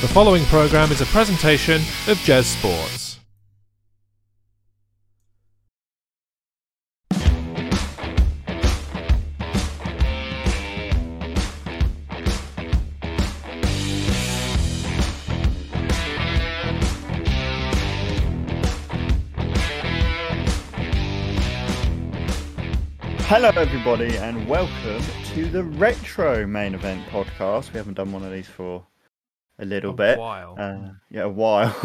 The following program is a presentation of Jazz Sports. Hello, everybody, and welcome to the Retro Main Event podcast. We haven't done one of these for a little A bit. while. Uh, yeah, a while.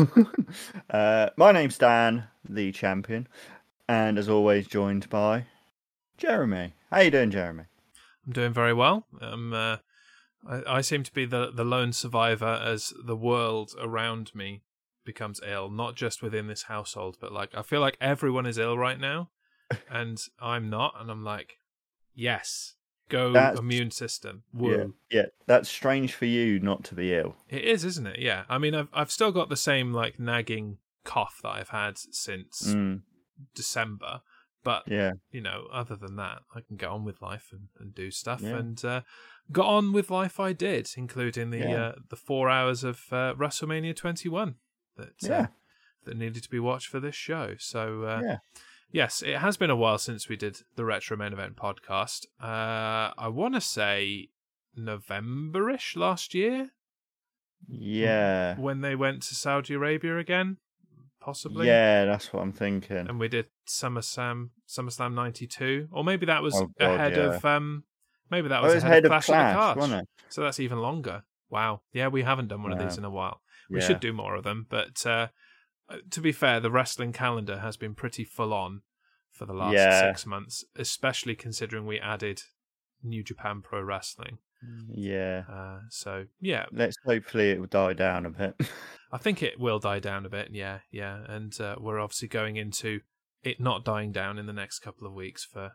uh, my name's Dan, the champion, and as always, joined by Jeremy. How you doing, Jeremy? I'm doing very well. Um, uh, I, I seem to be the, the lone survivor as the world around me becomes ill, not just within this household, but like I feel like everyone is ill right now, and I'm not, and I'm like, yes, go That's- immune system. Yeah, Woo. yeah. That's strange for you not to be ill. It is, isn't it? Yeah. I mean, I've I've still got the same like nagging cough that I've had since Mm, December, but yeah, you know, other than that, I can get on with life and, and do stuff. Yeah. And uh, got on with life I did, including the Yeah. uh, the four hours of uh, WrestleMania 21 that uh, yeah, that needed to be watched for this show. So uh, yeah. Yes, it has been a while since we did the Retro Main Event podcast. Uh, I want to say November-ish last year Yeah, when they went to Saudi Arabia again, possibly. yeah. That's what I'm thinking. and we did SummerSlam SummerSlam '92, or maybe that was Oh, God, ahead yeah. of um, maybe that Oh, was, was ahead, ahead of of Clash, of the Cards. wasn't it? So that's even longer. Wow, yeah, we haven't done one of these in a while. We Yeah. should do more of them, but uh, to be fair, the wrestling calendar has been pretty full on for the last Yeah. six months, especially considering we added New Japan Pro Wrestling. Yeah. Uh, so yeah, Let's hopefully it will die down a bit. I think it will die down a bit. Yeah, yeah, and uh, we're obviously going into it not dying down in the next couple of weeks for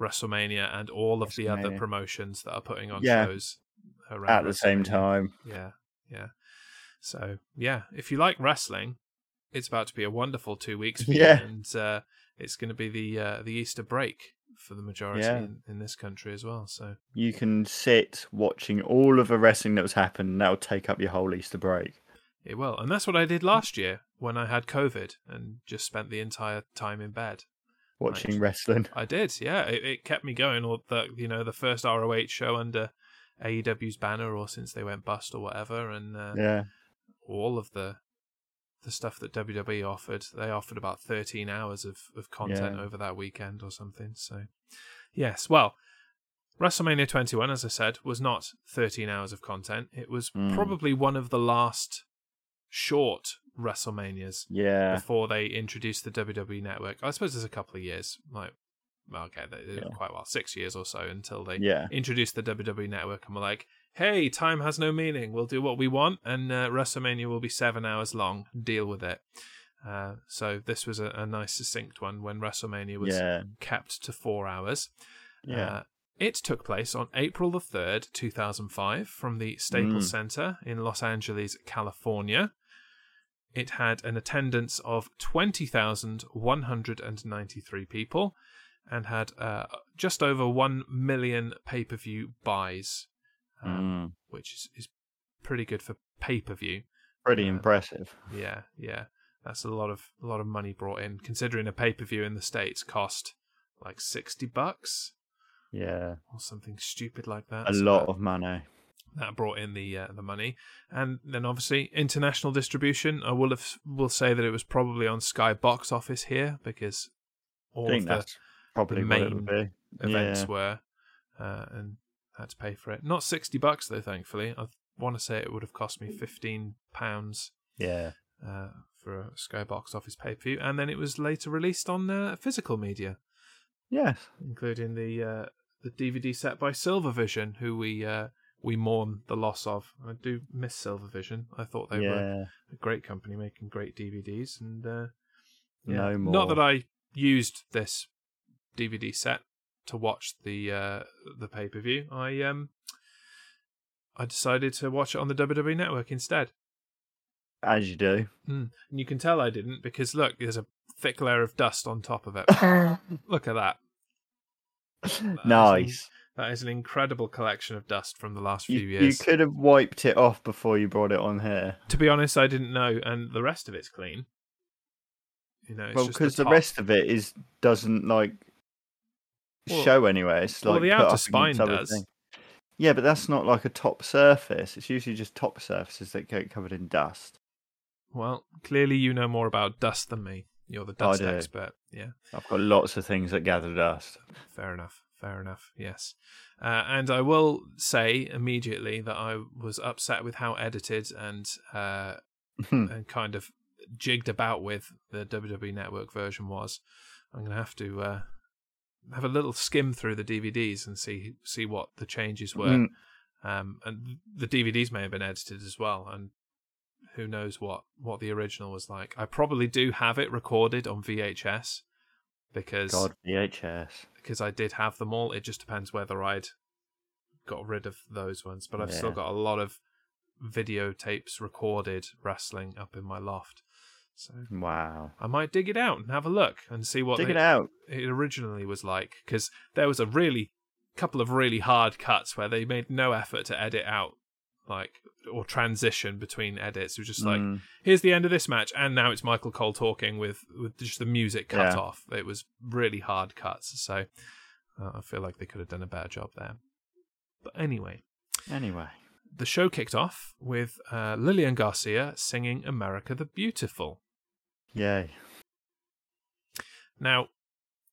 WrestleMania and all of the other promotions that are putting on Yeah. shows around At the same time. Yeah, yeah. So yeah, if you like wrestling, it's about to be a wonderful two weeks. For Yeah. you, and uh, it's going to be the uh, the Easter break for the majority Yeah. in, in this country as well. So You can sit watching all of the wrestling that was happening, and that'll take up your whole Easter break. it will, and that's what I did last year when I had COVID and just spent the entire time in bed. Watching Right. wrestling. I did, yeah. It, it kept me going. Or the you know the first ROH show under AEW's banner, or since they went bust or whatever, and uh, Yeah. all of the the stuff that WWE offered. They offered about thirteen hours of of content Yeah. over that weekend or something. So yes, well. WrestleMania 21, as I said, was not 13 hours of content. It was Mm. probably one of the last short WrestleManias Yeah. before they introduced the WWE Network. I suppose there's a couple of years, like well, okay, they did Yeah. quite well, six years or so until they Yeah. introduced the WWE Network and were like, "Hey, time has no meaning. We'll do what we want, and uh, WrestleMania will be seven hours long. Deal with it." Uh, so this was a, a nice succinct one when WrestleMania was Yeah. kept to four hours. Yeah. Uh, it took place on April the 3rd, 2005, from the Staples Mm. Center in Los Angeles, California. It had an attendance of 20,193 people and had uh, just over 1 million pay per view buys, um, Mm. which is, is pretty good for pay per view. Pretty uh, impressive. Yeah, yeah. That's a lot of a lot of money brought in, considering a pay per view in the States cost like 60 bucks Yeah. or something stupid like that. A So lot that, of money. that brought in the uh, the money, and then obviously international distribution. I will have will say that it was probably on Sky Box Office here because I all think of the that's probably the what it would be. events Yeah. were, uh, and had to pay for it. Not sixty bucks though, thankfully. I want to say it would have cost me fifteen pounds Yeah. uh, for a Skybox Office pay per view, and then it was later released on uh, physical media. Yes. including the uh, the DVD set by Silvervision, who we uh, we mourn the loss of. I do miss Silvervision. I thought they were a great company making great DVDs, and uh, yeah. No more. Not that I used this DVD set to watch the uh, the pay per view. I um I decided to watch it on the WWE Network instead. As you do. Mm. And you can tell I didn't because look, there's a thick layer of dust on top of it. look at that. nice. That is an incredible collection of dust from the last few You, you could have wiped it off before you brought it on here. To be honest, I didn't know, and the rest of it's clean. You know, it's well, because the top. rest of it is doesn't like Well- show anyway. It's well, like the outer spine does. thing. Yeah, but that's not like a top surface. It's usually just top surfaces that get covered in dust. Well, clearly you know more about dust than me. You're the dust expert. Yeah, I've got lots of things that gather dust. fair enough. Fair enough. Yes. Uh, and I will say immediately that I was upset with how edited and uh, and kind of jigged about with the WWE Network version was. I'm going to have to uh, have a little skim through the DVDs and see see what the changes were. Mm. Um, and the DVDs may have been edited as well, and who knows what what the original was like. I probably do have it recorded on VHS because God, VHS. because I did have them all. It just depends whether I'd got rid of those ones, but I've still got a lot of videotapes recorded wrestling up in my loft. So Wow. I might dig it out and have a look and see what Dig they- it out. it originally was like because there was a really couple of really hard cuts where they made no effort to edit out like or transition between edits. It was just like Mm. here's the end of this match and now it's Michael Cole talking with with just the music cut Yeah. off. It was really hard cuts, so uh, I feel like they could have done a better job there. But anyway, Anyway. the show kicked off with uh, Lillian Garcia singing "America the Beautiful." Yay. Now,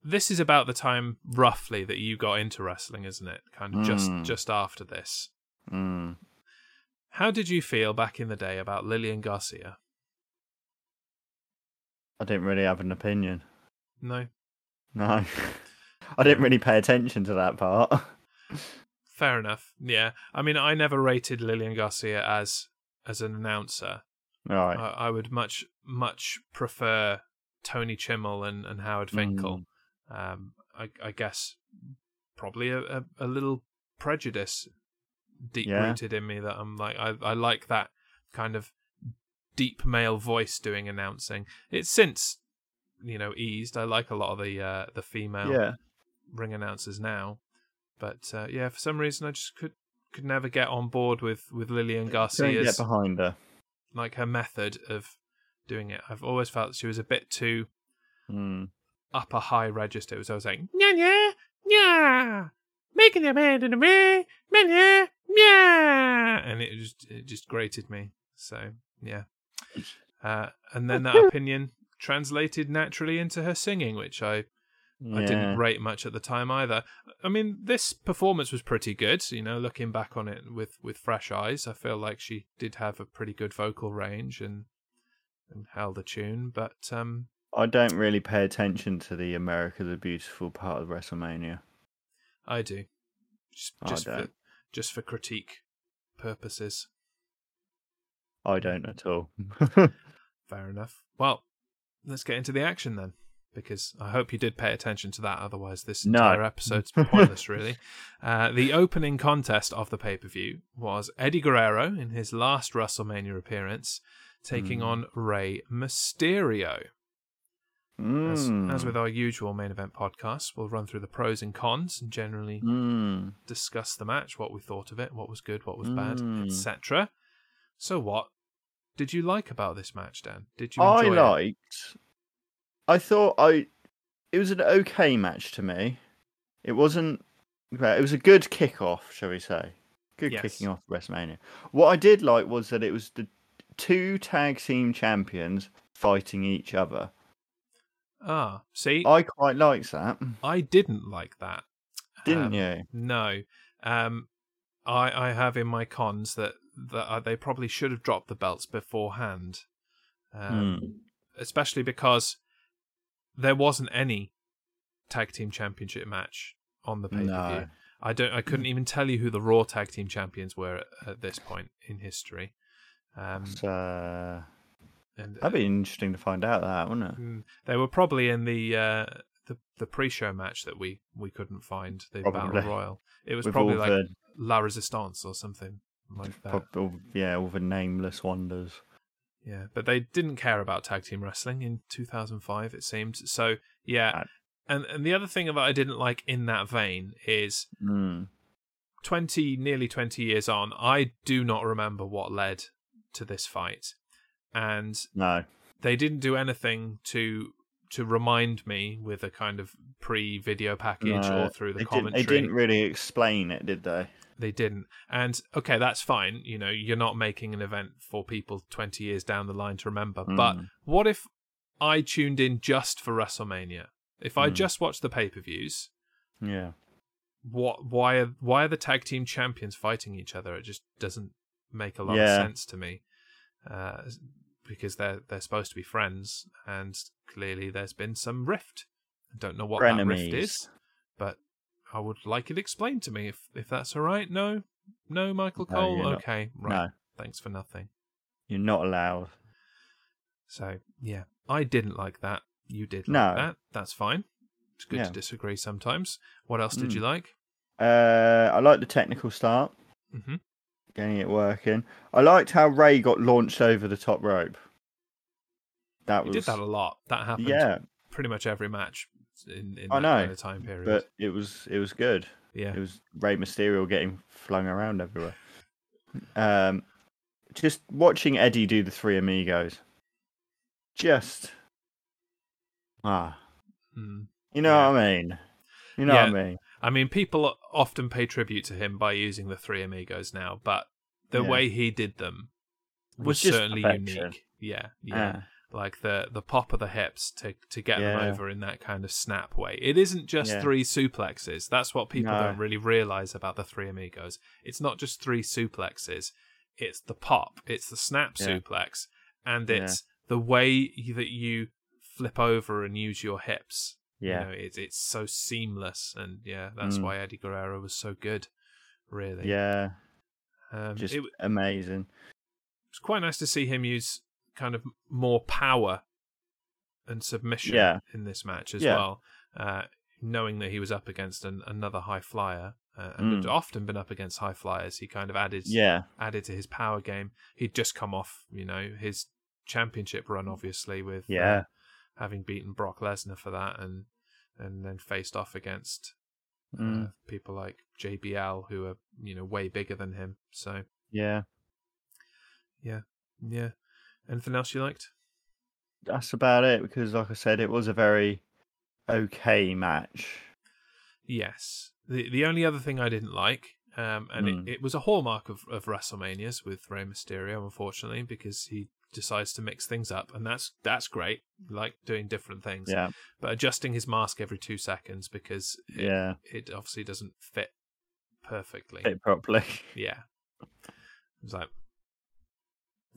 this is about the time roughly that you got into wrestling, isn't it? Kind of just Mm. just after this. Mm. How did you feel back in the day about Lillian Garcia? I didn't really have an opinion. No, No. I didn't really pay attention to that part. fair enough. Yeah, I mean, I never rated Lillian Garcia as as an announcer. Right. I, I would much much prefer Tony Chimel and, and Howard Finkel. Um, I, I guess probably a, a, a little prejudice deep Yeah. rooted in me that I'm like I, I like that kind of deep male voice doing announcing. It's since you know eased. I like a lot of the uh, the female yeah. ring announcers now, but uh, yeah, for some reason I just could could never get on board with with Lillian Don't Garcia's get behind her. Like her method of doing it. I've always felt she was a bit too Mm. upper high register. It was always like yeah yeah yeah, making a man in a man, yeah yeah, and it just it just grated me. So yeah, uh, and then that opinion translated naturally into her singing, which I I didn't rate much at the time either. I mean, this performance was pretty good. You know, looking back on it with with fresh eyes, I feel like she did have a pretty good vocal range and and held a tune. But um, I don't really pay attention to the America the Beautiful part of WrestleMania. I do just, I just for don't. just for critique purposes. I don't at all. Fair enough. Well, let's get into the action then, because I hope you did pay attention to that. Otherwise, this No. entire episode's pointless, really. Uh, the opening contest of the pay per view was Eddie Guerrero in his last WrestleMania appearance taking Mm. on Rey Mysterio. As, Mm. as with our usual main event podcast, we'll run through the pros and cons and generally Mm. discuss the match, what we thought of it, what was good, what was bad, Mm. etc. So, what did you like about this match, Dan? Did you I liked. it? I thought I. It was an okay match to me. It wasn't. It was a good kickoff, shall we say? Good Yes. kicking off WrestleMania. What I did like was that it was the two tag team champions fighting each other. Ah, see, I quite liked that. I didn't like that. Didn't Um, you? No. Um, I I have in my cons that that they probably should have dropped the belts beforehand, um, Hmm. especially because there wasn't any tag team championship match on the pay per view. No. I don't. I couldn't even tell you who the Raw tag team champions were at, at this point in history. Um, So, and that'd be interesting to find out that, wouldn't it? Mm, They were probably in the uh, the the pre-show match that we we couldn't find the Probably. battle royal. It was With probably like the- La Resistance or something like that. Prob- all- yeah, all the nameless wonders. Yeah, but they didn't care about tag team wrestling in 2005. It seemed so. Yeah, and and the other thing that I didn't like in that vein is Mm. twenty, nearly twenty years on, I do not remember what led to this fight, and No. they didn't do anything to to remind me with a kind of pre-video package no. or through the they didn't, commentary. they didn't really explain it, did they? They didn't. And okay, that's fine. You know, you're not making an event for people 20 years down the line to remember. But Mm. what if I tuned in just for WrestleMania? If I Mm. just watched the pay-per-views, Yeah. what why are why are the tag team champions fighting each other? It just doesn't make a lot of sense to me. Uh, because they're they're supposed to be friends and clearly there's been some rift. I don't know what that rift is, but I would like it explained to me if if that's all right. No, no, Michael No, Cole. you're not. okay, right. No, Thanks for nothing. you're not allowed. So yeah, I didn't like that. You did No. like that. That's fine. It's good Yeah. to disagree sometimes. What else did Mm. you like? Uh, I like the technical start, hmm getting it working. I liked how Rey got launched over the top rope. That You was did that a lot. That happened yeah, pretty much every match in, in I know, kind of time period. but it was it was good. yeah, It was Rey Mysterio getting flung around everywhere. Um, just watching Eddie do the three amigos, just ah, Mm. you know Yeah. what I mean. You know Yeah. what I mean. I mean, people often pay tribute to him by using the three amigos now, but the Yeah. way he did them was, Was certainly unique. Yeah, yeah. Like the the pop of the hips to to get them over in that kind of snap way. It isn't just Yeah. three suplexes. That's what people No. don't really realize about the three amigos. It's not just three suplexes. It's the pop. It's the snap Yeah. suplex, and Yeah. it's the way that you flip over and use your hips. yeah, You know, it's it's so seamless, and yeah, that's Mm. why Eddie Guerrero was so good. Really, yeah, Um, just it, amazing. It's quite nice to see him use kind of more power and submission Yeah. in this match as Yeah. well. Uh, knowing that he was up against an, another high flyer, uh, and had Mm. often been up against high flyers, he kind of added Yeah, added to his power game. He'd just come off, you know, his championship run, obviously, with uh, having beaten Brock Lesnar for that, and and then faced off against uh, Mm. people like JBL, who are you know way bigger than him. So yeah, yeah. yeah. Anything else you liked? That's about it because, like I said, it was a very okay match. Yes. The the only other thing I didn't like, um, and Hmm. it, it was a hallmark of, of WrestleManias with Rey Mysterio, unfortunately, because he decides to mix things up, and that's that's great. Like doing different things, Yeah, but adjusting his mask every two seconds because it, yeah, it obviously doesn't fit perfectly. fit properly. Yeah. It was like,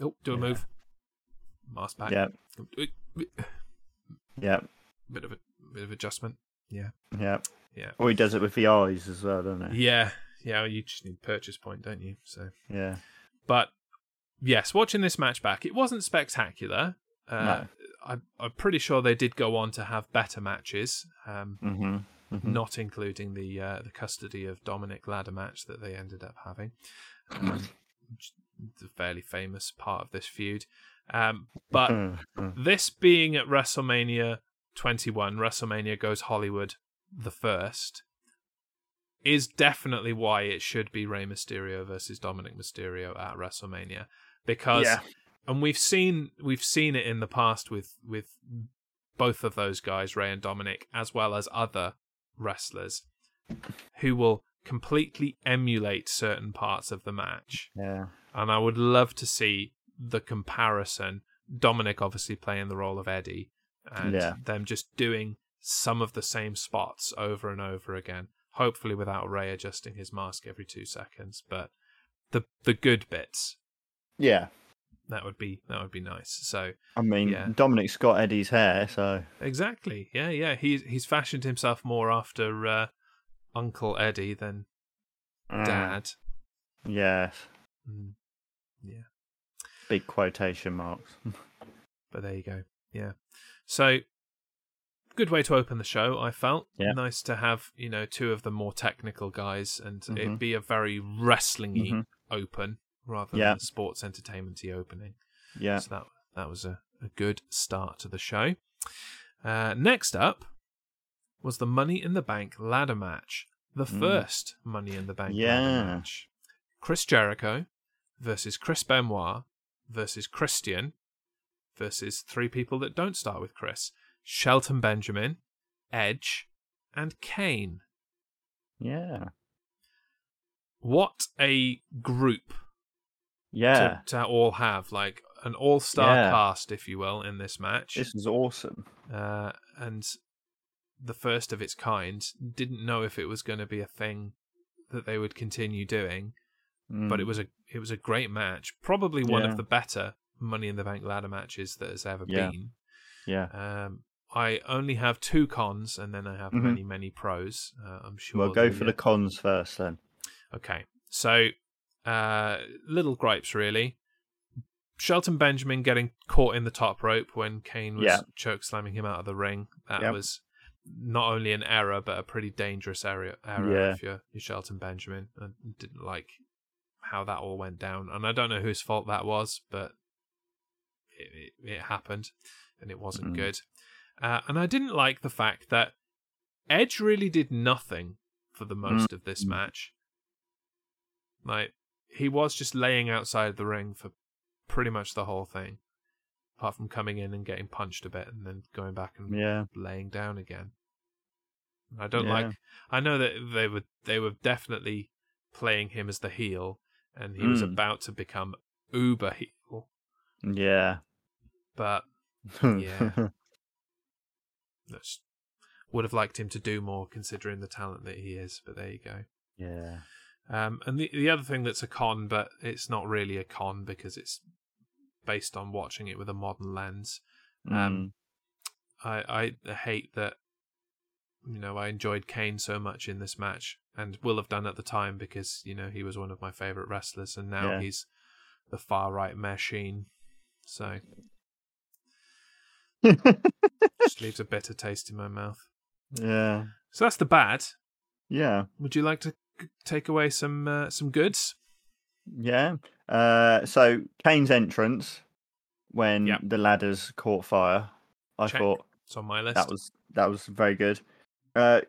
oh, do a Yeah. move, mask back. yeah, yeah, Bit of a bit of adjustment. yeah, Yeah. Yeah. Or he does it with the eyes as well, doesn't he? Yeah, yeah. You just need purchase point, don't you? So. Yeah, But yes, watching this match back, it wasn't spectacular. Uh, No. I, I'm pretty sure they did go on to have better matches, um, mm-hmm. mm-hmm. not including the uh, the custody of Dominic ladder match that they ended up having. Um, a fairly famous part of this feud. Um, but Mm-hmm. this being at WrestleMania 21, WrestleMania goes Hollywood the first, is definitely why it should be Rey Mysterio versus Dominic Mysterio at WrestleMania because yeah, and we've seen we've seen it in the past with with both of those guys, Rey and Dominic, as well as other wrestlers who will completely emulate certain parts of the match. yeah, And I would love to see the comparison. Dominic obviously playing the role of Eddie, and Yeah. them just doing some of the same spots over and over again. Hopefully, without Rey adjusting his mask every two seconds, but the the good bits yeah. that would be that would be nice. So I mean, Yeah. Dominic's got Eddie's hair, so exactly, yeah, yeah. He's he's fashioned himself more after uh, Uncle Eddie than uh, Dad. yes, Mm, yeah, big quotation marks. but there you go. Yeah. So good way to open the show. I felt Yeah. nice to have you know two of the more technical guys and it Mhm. be a very wrestlingy Mhm. open rather Yeah. than a sports entertainmenty opening. Yeah, So that that was a, a good start to the show. Uh, next up was the Money in the Bank ladder match. the Mm. first Money in the Bank ladder match. Chris Jericho versus Chris Benoit versus Christian versus three people that don't start with Chris Shelton Benjamin, Edge, and Kane. Yeah. What a group Yeah. to, to all have, like an all star Yeah. cast, if you will, in this match. This is awesome. uh, and the first of its kind. Didn't know if it was going to be a thing that they would continue doing, but it Mm. was a it was a great match. Probably one Yeah. of the better Money in the Bank ladder matches that has ever Yeah. been. Yeah. Um, I only have two cons, and then I have Mhm. many many pros. Uh, I'm sure. We'll go for the cons first then. Okay, so uh, little gripes really. Shelton Benjamin getting caught in the top rope when Kane was Yeah. choke slamming him out of the ring. That Yep. was not only an error, but a pretty dangerous error, error Yeah. if you're, you're Shelton Benjamin. I didn't like how that all went down, and I don't know whose fault that was, but it, it, it happened, and it wasn't Mm. good. Uh, and I didn't like the fact that Edge really did nothing for the most of this Mm. match. Like he was just laying outside the ring for pretty much the whole thing, apart from coming in and getting punched a bit and then going back and Yeah. laying down again. I don't Yeah. like. I know that they were they were definitely playing him as the heel, and he was Mm. about to become uber heel, Yeah. but Yeah. that's, would have liked him to do more considering the talent that he is. But there you go. yeah. Um, and the the other thing that's a con, but it's not really a con because it's based on watching it with a modern lens. Um, I I hate that. You know, I enjoyed Kane so much in this match, and will have done at the time because you know he was one of my favorite wrestlers, and now Yeah. he's the far right machine. So just leaves a bitter taste in my mouth. yeah. So that's the bad. Yeah. Would you like to take away some uh, some goods? Yeah. Uh, so Kane's entrance when Yep. the ladders caught fire, I Check. thought It's on my list. that was that was very good. Uh,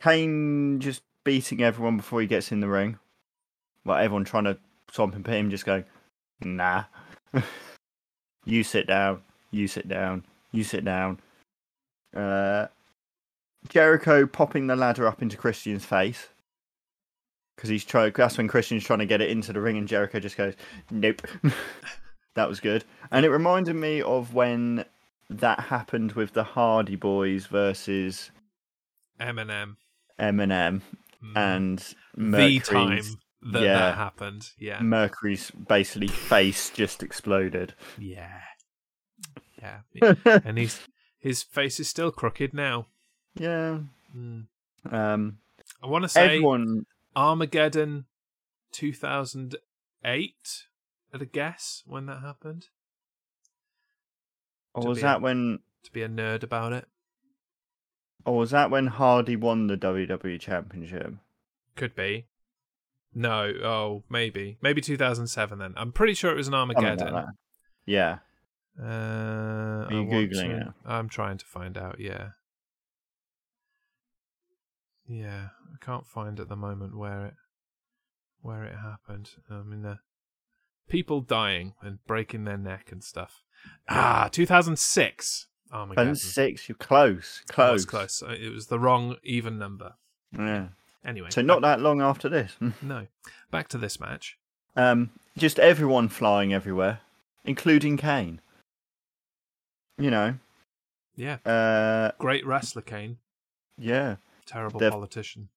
Kane just beating everyone before he gets in the ring. Well, everyone trying to swamp him, him just going, nah. you sit down. You sit down. You sit down. Uh, Jericho popping the ladder up into Christian's face because he's trying. That's when Christian's trying to get it into the ring, and Jericho just goes, "Nope." that was good, and it reminded me of when that happened with the Hardy Boys versus MNM. MNM Mm. and the time that yeah. that happened. Yeah. Mercury's basically face just exploded. Yeah. Yeah. and he's his face is still crooked now. yeah. Mm. Um. I want to say Everyone. Armageddon 2008 at a guess when that happened Or was that a- when? to be a nerd about it. Or was that when Hardy won the WWE Championship? Could be. No, oh, maybe. Maybe 2007 then. I'm pretty sure it was an Something like Armageddon. Yeah. Uh, Are you want Googling to- it? I'm trying to find out. Yeah, yeah. I can't find at the moment where it where it happened. I mean, the people dying and breaking their neck and stuff. Ah, 2006. And six. You're close. Close. was close. Uh, It was the wrong even number. Yeah. Anyway, So not that long after this. no. Back to this match. Um, just everyone flying everywhere, including Kane. You know, Yeah, uh, great wrestler, Kane. yeah, Terrible politician.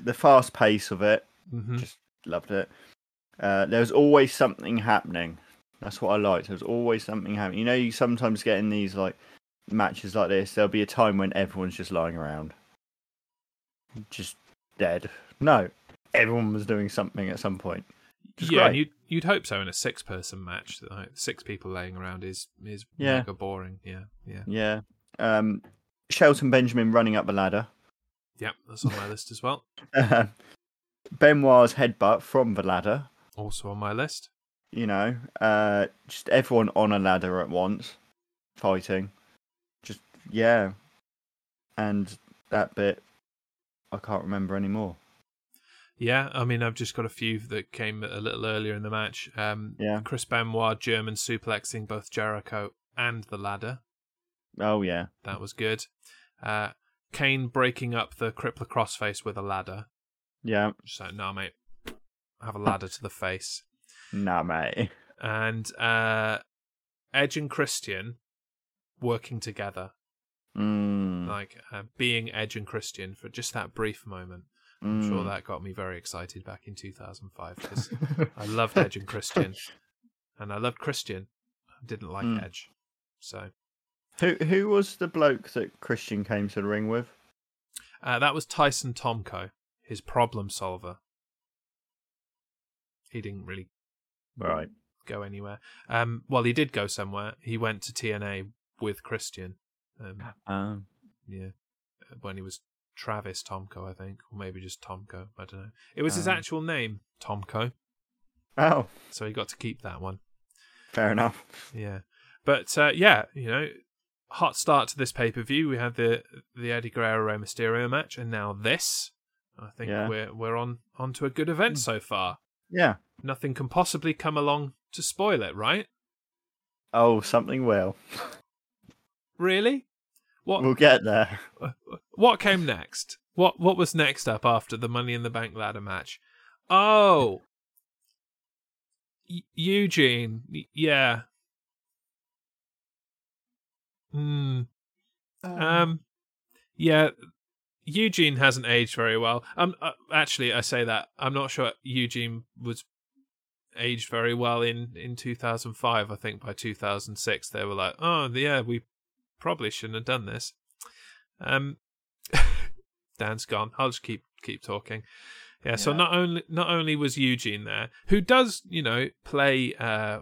the fast pace of it, hmm just loved it. Uh, there was always something happening. That's what I liked. There was always something happening. You know, you sometimes get in these like matches like this. There'll be a time when everyone's just lying around, just dead. No, everyone was doing something at some point. Yeah, great. you'd you'd hope so in a six person match. that, Like, six people laying around is is Yeah. mega boring. Yeah, yeah, Yeah. Um, Shelton Benjamin running up the ladder. Yep, That's on my list as well. Benoit's headbutt from the ladder. Also on my list. You know, uh, just everyone on a ladder at once, fighting. Yeah, and that bit I can't remember anymore. Yeah, I mean, I've just got a few that came a little earlier in the match. Um, Yeah. Chris Benoit German suplexing both Jericho and the ladder. Oh yeah. That was good. Uh, Kane breaking up the crippler crossface with a ladder. Yeah. Just like, nah, mate, have a ladder to the face. Nah, mate. And uh, Edge and Christian working together, Mm, like uh, being Edge and Christian for just that brief moment. I'm sure mm. that got me very excited back in 2005 because I loved Edge and Christian, and I loved Christian. I didn't like Mm. Edge, so Who who was the bloke that Christian came to the ring with? uh, that was Tyson Tomko, his problem solver. He didn't really Right. go anywhere. Um, well, he did go somewhere. He went to TNA with Christian. Um, Um. yeah, uh, when he was Travis Tomko, I think, or maybe just Tomko. I don't know. It was his Um. actual name, Tomko, Oh, so he got to keep that one. fair enough. Yeah, but uh, yeah, you know, hot start to this pay per view. We had the the Eddie Guerrero Rey Mysterio match, and now this. I think Yeah. we're we're on on to a good event so far. Yeah. Nothing can possibly come along to spoil it, right? Oh, something will. Really? What We'll get there. what came next? What what was next up after the Money in the Bank ladder match? Oh, E- Eugene. Y- Yeah. Hmm. Um, yeah, Eugene hasn't aged very well. Um, uh, actually, I say that I'm not sure Eugene was aged very well in in 2005. I think by 2006 they were like, oh yeah, we probably shouldn't have done this. Um, Dan's gone. I'll just keep keep talking. Yeah. So not only not only was Eugene there, who does you know play uh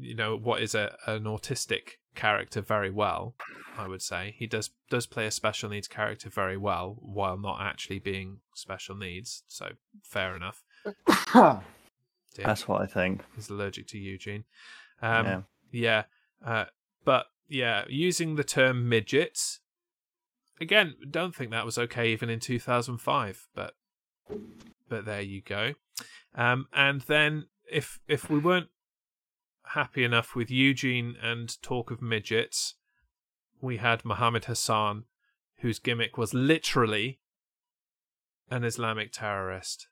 you know what is a an autistic character very well i would say he does does play a special needs character very well while not actually being special needs so fair enough Dear, That's what I think. he's allergic to eugene um yeah. yeah uh but yeah using the term midgets. Again don't think that was okay even in 2005 but but there you go. Um and then if if we weren't happy enough with Eugene and talk of midgets we had Muhammad Hassan whose gimmick was literally an Islamic terrorist.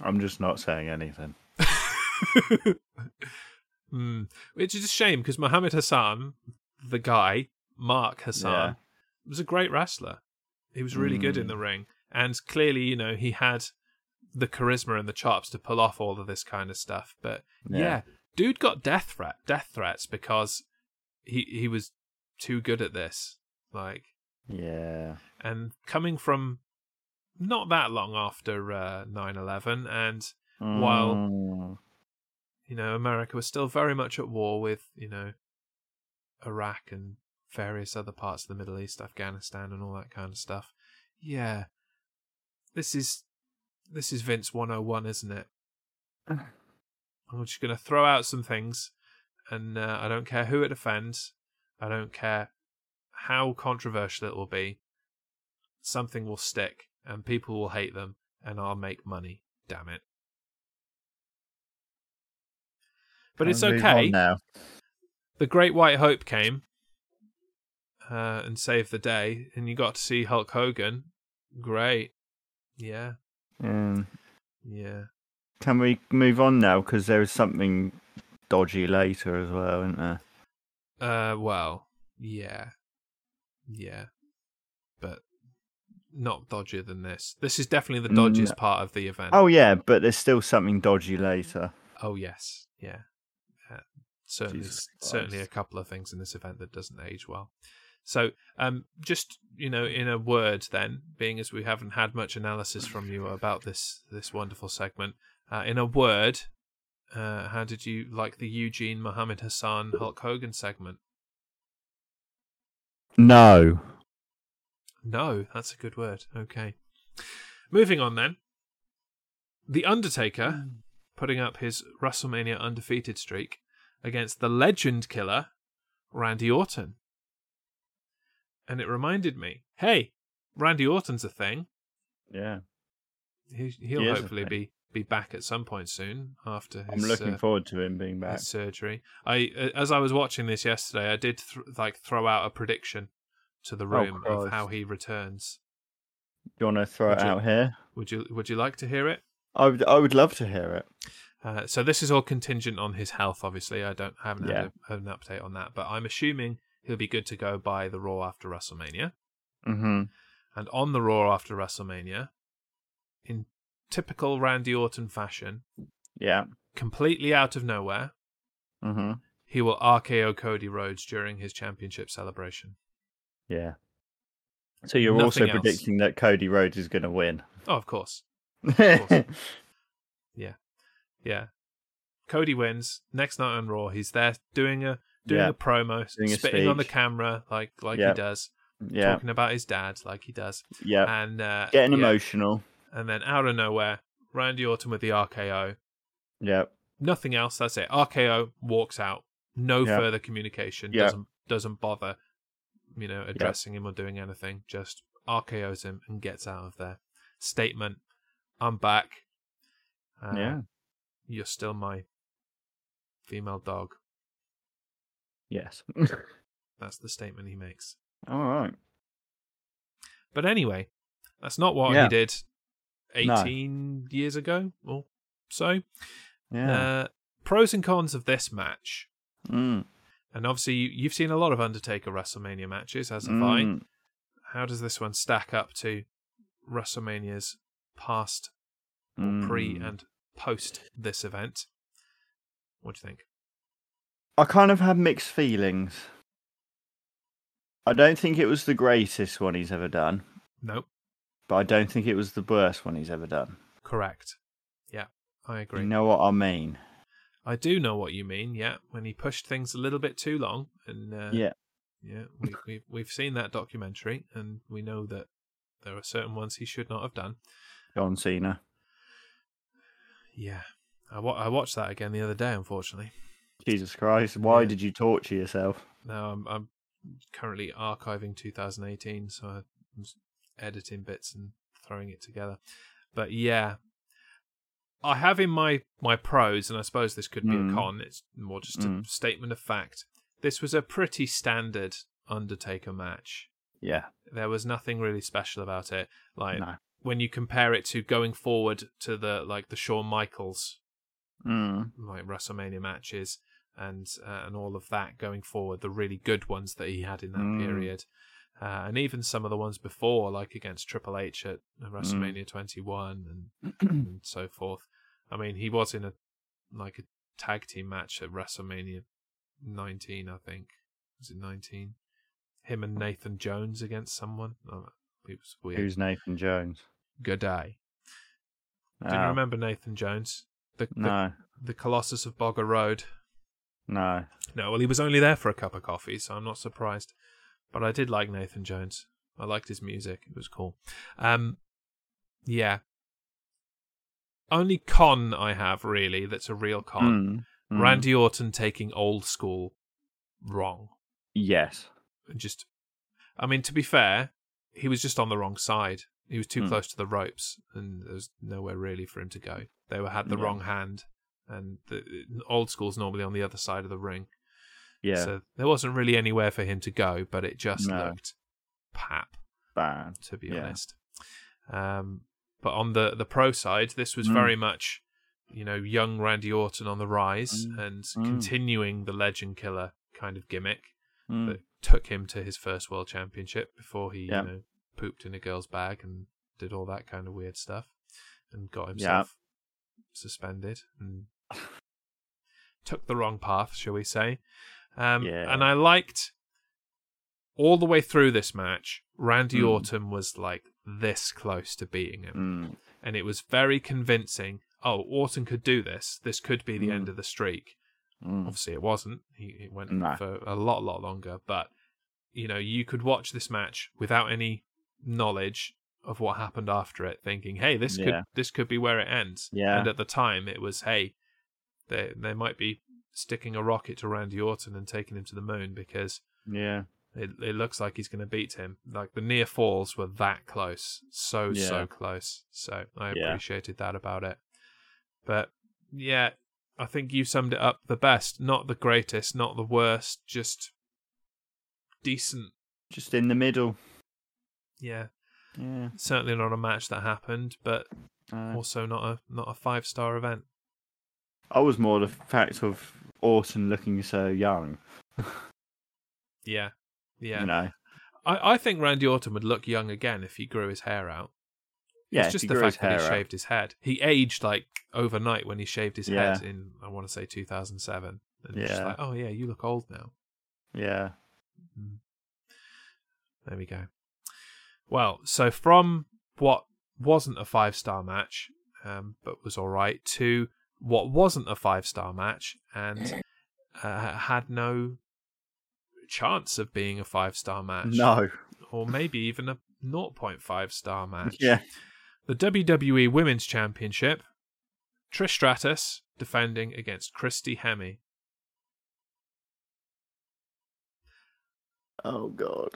I'm just not saying anything. Hmm. Which is a shame because Muhammad Hassan, the guy, Mark Hassan, Yeah. was a great wrestler. He was really good in Mm. the ring. And clearly, you know, he had the charisma and the chops to pull off all of this kind of stuff. But yeah, Yeah. dude got death threat death threats because he he was too good at this. Like Yeah. and coming from not that long after uh, 9/11 and While- Mm. You know, America was still very much at war with, you know, Iraq and various other parts of the Middle East, Afghanistan and all that kind of stuff. Yeah. This is this is Vince 101, isn't it? I'm just going to throw out some things and uh, I don't care who it offends. I don't care how controversial it will be. Something will stick and people will hate them and I'll make money. Damn it. But it's okay now. the Great White Hope came uh, and saved the day, and you got to see Hulk Hogan. Great, yeah, Um, yeah. can we move on now? Because there is something dodgy later as well, isn't there? Uh, well, yeah, yeah, but not dodgier than this. This is definitely the dodgiest No. part of the event. Oh yeah, but there's still something dodgy later. Oh, yes, yeah. Certainly, Jesus certainly a couple of things in this event that doesn't age well. So, um, just you know, in a word, then, being as we haven't had much analysis from you about this this wonderful segment, uh, in a word, uh, how did you like the Eugene Muhammad Hassan Hulk Hogan segment? No. No, that's a good word. Okay, moving on then. The Undertaker putting up his WrestleMania undefeated streak against the legend killer, Randy Orton. And it reminded me hey, Randy Orton's a thing. Yeah, He, he'll He hopefully be be back at some point soon after his, I'm looking uh, forward to him being back. surgery. I uh, as I was watching this yesterday, I did th- like throw out a prediction to the Oh, room of how he returns. Do you want to throw Would it you- out here? Would you Would you like to hear it? I would. I would love to hear it. Uh, so this is all contingent on his health. Obviously, I don't haven't Yeah. had a, an update on that, but I'm assuming he'll be good to go by the Raw after WrestleMania. Mm-hmm. And on the Raw after WrestleMania, in typical Randy Orton fashion, Yeah. completely out of nowhere, Mm-hmm. he will RKO Cody Rhodes during his championship celebration. Yeah. So you're Nothing also else. predicting that Cody Rhodes is going to win. Oh, of course. yeah. Yeah. Cody wins. Next night on Raw, he's there doing a doing a promo, Doing a spitting on the camera like like Yeah. he does, Yeah. talking about his dad like he does, Yeah. and uh, Getting yeah. emotional. And then out of nowhere, Randy Orton with the RKO. Yeah. Nothing else. That's it. RKO walks out. No Yeah. further communication. Yeah. Doesn't doesn't bother, you know, addressing him or doing anything. Just RKO's him and gets out of there. Statement: I'm back. Uh, yeah. You're still my female dog. Yes. That's the statement he makes. All right. But anyway, that's not what Yeah. he did No. 18 years ago or so. Yeah. Uh, pros and cons of this match. Mm. And obviously, you, you've seen a lot of Undertaker WrestleMania matches, as have I. Mm. How does this one stack up to WrestleMania's past, or pre, Mm. and post this event? What do you think? I kind of had mixed feelings. I don't think it was the greatest one he's ever done, Nope. but I don't think it was the worst one he's ever done. Correct. Yeah, I agree. You know what I mean? I do know what you mean. Yeah, when he pushed things a little bit too long, and uh, Yeah. yeah, we, we've we've seen that documentary, and we know that there are certain ones he should not have done. John Cena. Yeah, I wa- I watched that again the other day. Unfortunately, Jesus Christ. Why Yeah. did you torture yourself? No, I'm I'm currently archiving 2018, so I'm editing bits and throwing it together. But yeah, I have in my my pros, and I suppose this could be Mm. a con. It's more just Mm. a statement of fact. This was a pretty standard Undertaker match. Yeah. There was nothing really special about it. Like No. When you compare it to going forward to the like the Shawn Michaels Mm. like WrestleMania matches and uh, and all of that going forward, the really good ones that he had in that Mm. period, uh, and even some of the ones before, like against Triple H at WrestleMania 21 and, and so forth. I mean, he was in a like a tag team match at WrestleMania 19, I think. Was it 19? Him and Nathan Jones against someone. It was weird. Who's Nathan Jones? Good day. Do you Oh, remember Nathan Jones? The, the No. the Colossus of Boggo Road. No. No, well, he was only there for a cup of coffee, so I'm not surprised. But I did like Nathan Jones. I liked his music; it was cool. Um, yeah. Only con I have really that's a real con. Mm. Mm. Randy Orton taking old school wrong. Yes. And just, I mean, to be fair, he was just on the wrong side. He was too Hmm. close to the ropes, and there was nowhere really for him to go. They were had the Yeah. wrong hand, and the old school's normally on the other side of the ring. Yeah. So there wasn't really anywhere for him to go, but it just No. looked pap, Bad. to be Yeah. honest. Um, but on the the pro side, this was Mm. very much, you know, young Randy Orton on the rise Mm. and Mm. continuing the Legend Killer kind of gimmick Mm. Took him to his first world championship before he, Yeah. you know, pooped in a girl's bag and did all that kind of weird stuff and got himself suspended and took the wrong path, shall we say. Um, Yeah. And I liked all the way through this match, Randy Mm. Orton was like this close to beating him. Mm. And it was very convincing. Oh, Orton could do this. This could be the Mm. end of the streak. Mm. Obviously, it wasn't. He, he went No. for a lot, lot longer. But you know, you could watch this match without any knowledge of what happened after it, thinking, "Hey, this Yeah. could this could be where it ends." Yeah. And at the time, it was, "Hey, they they might be sticking a rocket to Randy Orton and taking him to the moon because Yeah. It it looks like he's going to beat him. Like the near falls were that close, so Yeah. so close. So I Yeah. appreciated that about it. But yeah, I think you summed it up the best. Not the greatest, not the worst, just decent. Just in the middle. Yeah, Yeah. certainly not a match that happened, but Uh, also not a not a five star event. I was more the fact of Orton looking so young. Yeah, yeah. You know. I, I think Randy Orton would look young again if he grew his hair out. Yeah. it's just the fact that he out. shaved his head. He aged like overnight when he shaved his Yeah. head in I want to say 2007. And it's just Yeah. like, oh yeah, you look old now. Yeah. There we go. Well, so from what wasn't a five star match, um, but was all right, to what wasn't a five star match and uh, had no chance of being a five star match, No. or maybe even a 0.5 star match. Yeah. The WWE Women's Championship, Trish Stratus defending against Christy Hemme. Oh God.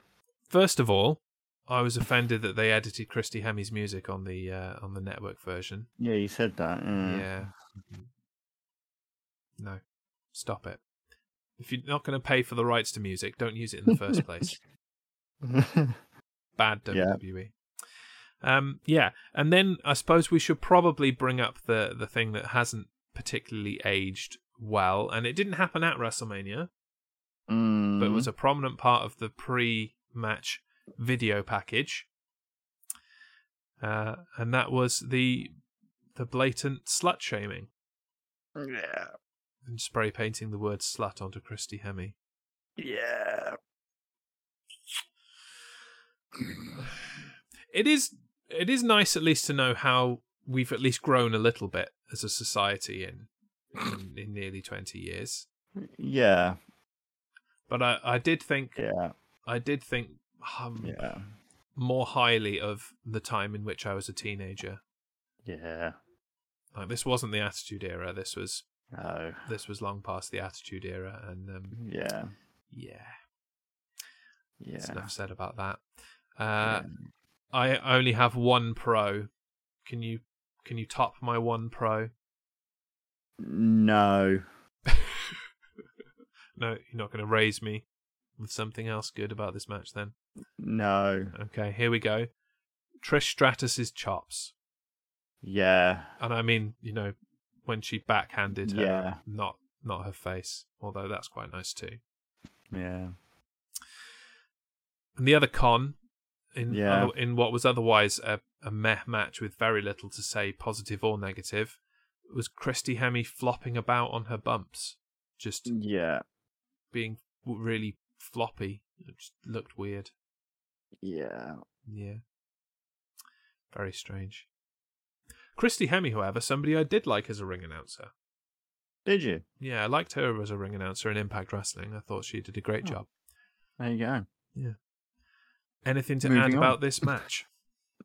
First of all, I was offended that they edited Christy Hemme's music on the uh, on the network version. Yeah, you said that. Yeah. Yeah. No. Stop it. If you're not going to pay for the rights to music, don't use it in the first place. Bad Yeah. Um, yeah, and then I suppose we should probably bring up the the thing that hasn't particularly aged well, and it didn't happen at WrestleMania, mm. but was a prominent part of the pre-match video package, uh, and that was the the blatant slut shaming Yeah. and spray painting the word slut onto Christy Hemme. Yeah. It is it is nice at least to know how we've at least grown a little bit as a society in in, in nearly twenty years. Yeah. But I, I did think Yeah. I did think um, Yeah. more highly of the time in which I was a teenager. Yeah. Like this wasn't the Attitude Era. This was No. this was long past the Attitude Era, and um, Yeah. yeah, Yeah. that's enough said about that. Uh, yeah. I only have one pro. Can you can you top my one pro? No. No, you're not going to raise me with something else good about this match then. No. Okay, here we go. Trish Stratus's chops. Yeah. And I mean, you know, when she backhanded her, Yeah. not not her face, although that's quite nice too. Yeah. And the other con in Yeah. other, in what was otherwise a, a meh match with very little to say positive or negative was Christy Hemme flopping about on her bumps, just Yeah. being really floppy. It just looked weird. Yeah. Yeah. Very strange. Christy Hemme, however, somebody I did like as a ring announcer. Did you? Yeah, I liked her as a ring announcer in Impact Wrestling. I thought she did a great Oh. job. There you go. Anything to Moving add on. about this match?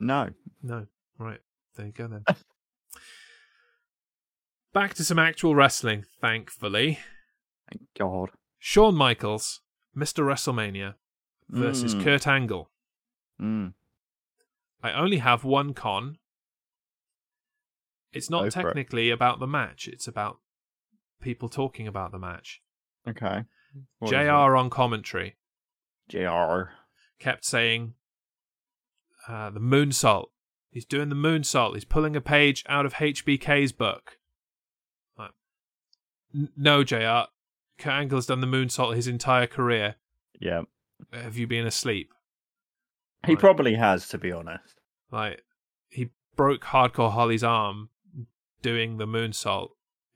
No. No. Right. There you go then. Back to some actual wrestling, thankfully. Thank God. Shawn Michaels, Mr. WrestleMania, versus Mm. Kurt Angle. Mm. I only have one con. It's not Go for it. technically about the match, it's about people talking about the match. Okay. What is JR on commentary? JR. kept saying uh, the moonsault. He's doing the moonsault. He's pulling a page out of HBK's book. Like, no, JR. Kurt Angle has done the moonsault his entire career. Yeah. Have you been asleep? He Right. probably has, to be honest. Like he broke Hardcore Holly's arm doing the moonsault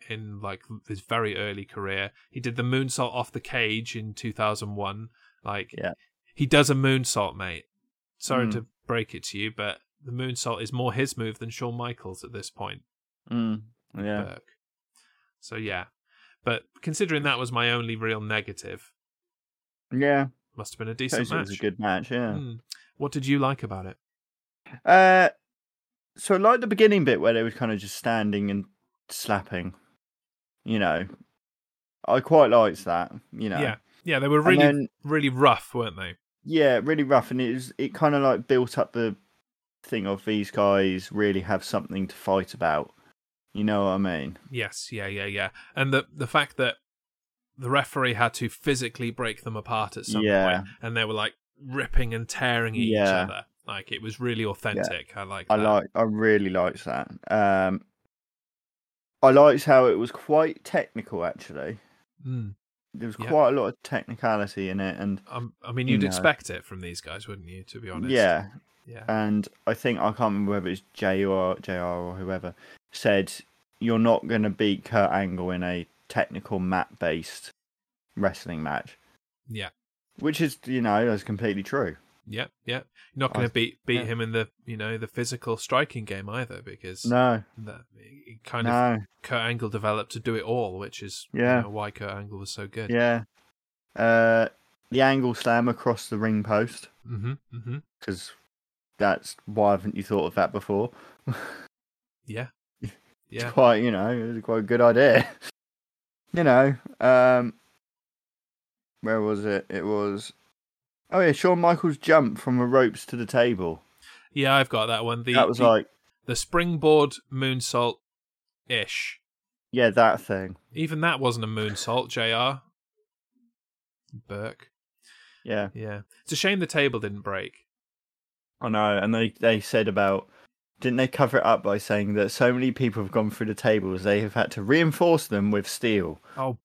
in like his very early career. He did the moonsault off the cage in 2001. Like Yeah. He does a moonsault, mate. Sorry Mm. to break it to you, but the moonsault is more his move than Shawn Michaels at this point. Mm. Yeah. Burke. So yeah. But considering that was my only real negative, Yeah. must have been a decent Shows it match. was a good match, yeah. Hmm. What did you like about it? Uh, so I like the beginning bit where they were kind of just standing and slapping. You know, I quite liked that. You know, Yeah. Yeah, they were really then- really rough, weren't they? Yeah, really rough, and it was it kind of like built up the thing of these guys really have something to fight about. You know what I mean? Yes, yeah, yeah, yeah. And the the fact that the referee had to physically break them apart at some Yeah. point, and they were like ripping and tearing at each Yeah. other. Like it was really authentic. I like. I like, I really liked that. Um, I liked how it was quite technical. Actually, Mm. There was Yeah. quite a lot of technicality in it, and Um, I mean, You you'd know. expect it from these guys, wouldn't you? To be honest. yeah, Yeah. and I think I can't remember whether it's JR, JR or whoever said you're not going to beat Kurt Angle in a technical mat based wrestling match, Yeah. which is you know that's completely true. Yeah. Yeah. You're not going to beat beat yeah. him in the you know the physical striking game either, because No, that it kind of Kurt Angle developed to do it all, which is you Yeah. know, why Kurt Angle was so good. yeah. Uh, the angle slam across the ring post Mm-hmm. Mm-hmm. because that's why haven't you thought of that before? Yeah. It's Yeah. quite, you know, it was quite a good idea. you know, um, where was it? It was, oh yeah, Shawn Michaels jump from the ropes to the table. Yeah, I've got that one. The that was the, like, the springboard moonsault ish. yeah, that thing. Even that wasn't a moonsault, JR. Burke. Yeah, Yeah. It's a shame the table didn't break. I know. And they they said about, didn't they cover it up by saying that so many people have gone through the tables, they have had to reinforce them with steel. Oh,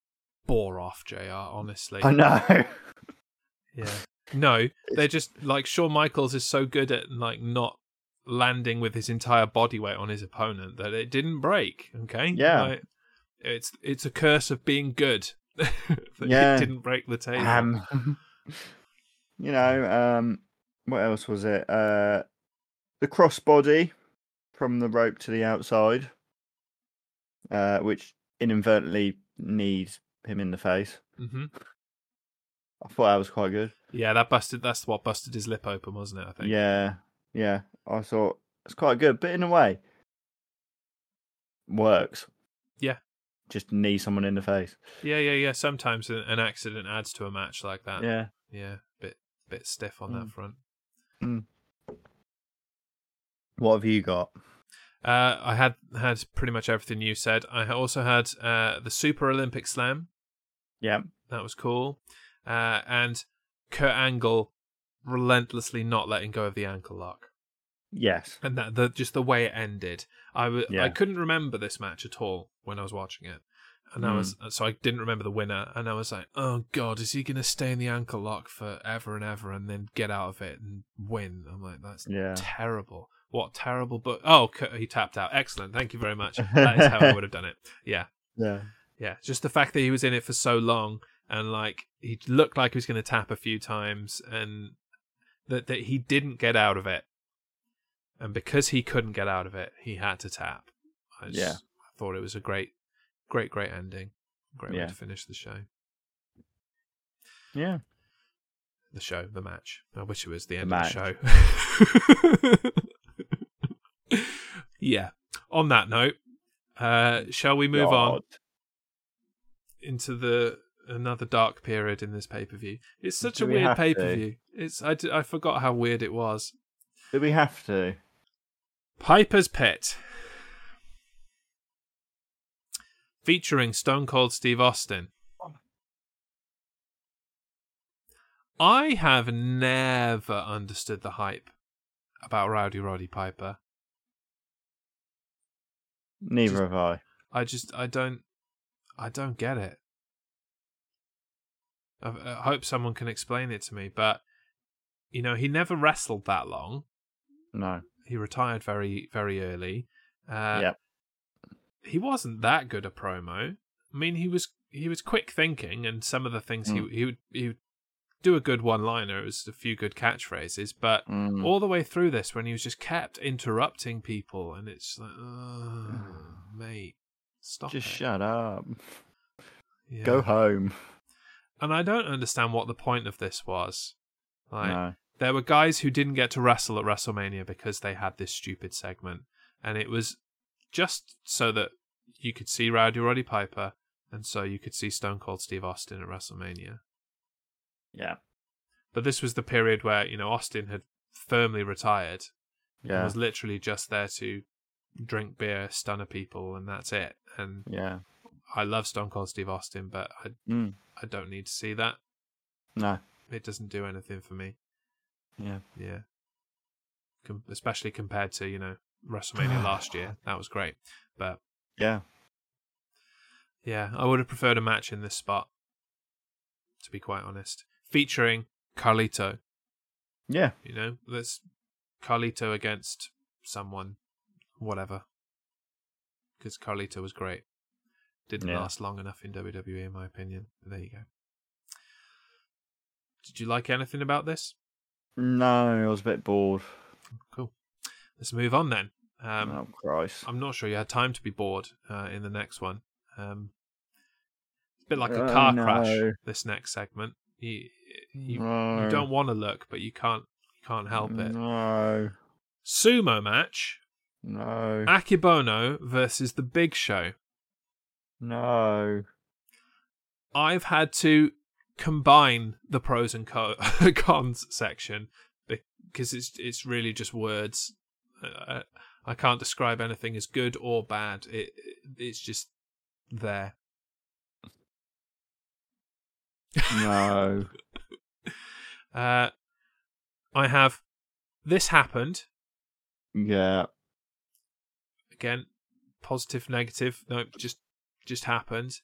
bore off, JR, honestly. I know. Yeah. No, they're just like Shawn Michaels is so good at like not landing with his entire body weight on his opponent that it didn't break. Okay. Yeah. Like, it's it's a curse of being good. that Yeah. It didn't break the table. Um, you know, um, what else was it? Uh, the crossbody from the rope to the outside, uh, which inadvertently kneed him in the face. hmm I thought that was quite good. Yeah, that busted. That's what busted his lip open, wasn't it? I think. Yeah, yeah. I thought it's quite good, but in a way, works. Yeah. Just knee someone in the face. Yeah, yeah, yeah. Sometimes an accident adds to a match like that. Yeah. Yeah, bit bit stiff on that Mm. front. What have you got? Uh, I had had pretty much everything you said. I also had uh, the Super Olympic Slam. Yeah. That was cool. Uh, and Kurt Angle relentlessly not letting go of the ankle lock. Yes. And that the just the way it ended. I w- I Yeah. couldn't remember this match at all when I was watching it. And I Mm. was so I didn't remember the winner and I was like, "Oh god, is he going to stay in the ankle lock forever and ever and then get out of it and win?" I'm like, "That's Yeah. terrible. What terrible but Oh, he tapped out. Excellent. Thank you very much. That is how I would have done it. Yeah. Yeah. Yeah, just the fact that he was in it for so long and like he looked like he was going to tap a few times and that that he didn't get out of it. And because he couldn't get out of it, he had to tap. I just Yeah. I thought it was a great great great ending. Great way Yeah. to finish the show. Yeah. The show, the match. I wish it was the end match. of the show. yeah. On that note, uh, shall we move on? Into the another dark period in this pay per view. It's such Do a we weird have pay per view. It's I, d- I forgot how weird it was. Do we have to? Piper's Pit, featuring Stone Cold Steve Austin. I have never understood the hype about Rowdy Roddy Piper. Neither Just- have I. I just I don't I don't get it. I, I hope someone can explain it to me. But you know, he never wrestled that long. No. He retired very very early. Uh, Yep. He wasn't that good a promo. I mean, he was he was quick thinking, and some of the things Mm. he he would he would do a good one liner. It was a few good catchphrases, but Mm. all the way through this when he was just kept interrupting people and it's like oh, mate stop Just it. shut up. Yeah. Go home. And i don't understand what the point of this was like no. there were guys who didn't get to wrestle at wrestlemania because they had this stupid segment and it was just so that you could see rowdy roddy piper and so you could see stone cold steve austin at wrestlemania Yeah. But this was the period where you know Austin had firmly retired. and Yeah. was literally just there to drink beer, stunner people, and that's it. And Yeah. I love Stone Cold Steve Austin, but I Mm. I don't need to see that. No. It doesn't do anything for me. Yeah. Yeah. Com- especially compared to, you know, WrestleMania last year. That was great. But Yeah. yeah, I would have preferred a match in this spot, to be quite honest. Featuring Carlito. Yeah. You know, let's Carlito against someone, whatever. Because Carlito was great. Didn't Yeah. last long enough in WWE, in my opinion. There you go. Did you like anything about this? No, I was a bit bored. Cool. Let's move on then. Um, oh Christ. I'm not sure you had time to be bored uh, in the next one. Um, it's a bit like a Oh, car no. crash. This next segment, you you, no. you don't want to look, but you can't you can't help it. No. Sumo match: No. Akebono versus the Big Show. No. I've had to combine the pros and co- cons section because it's it's really just words. Uh, I can't describe anything as good or bad. It, it it's just there. No. Uh, I have this happened yeah. again. Positive, negative. No, just just happened.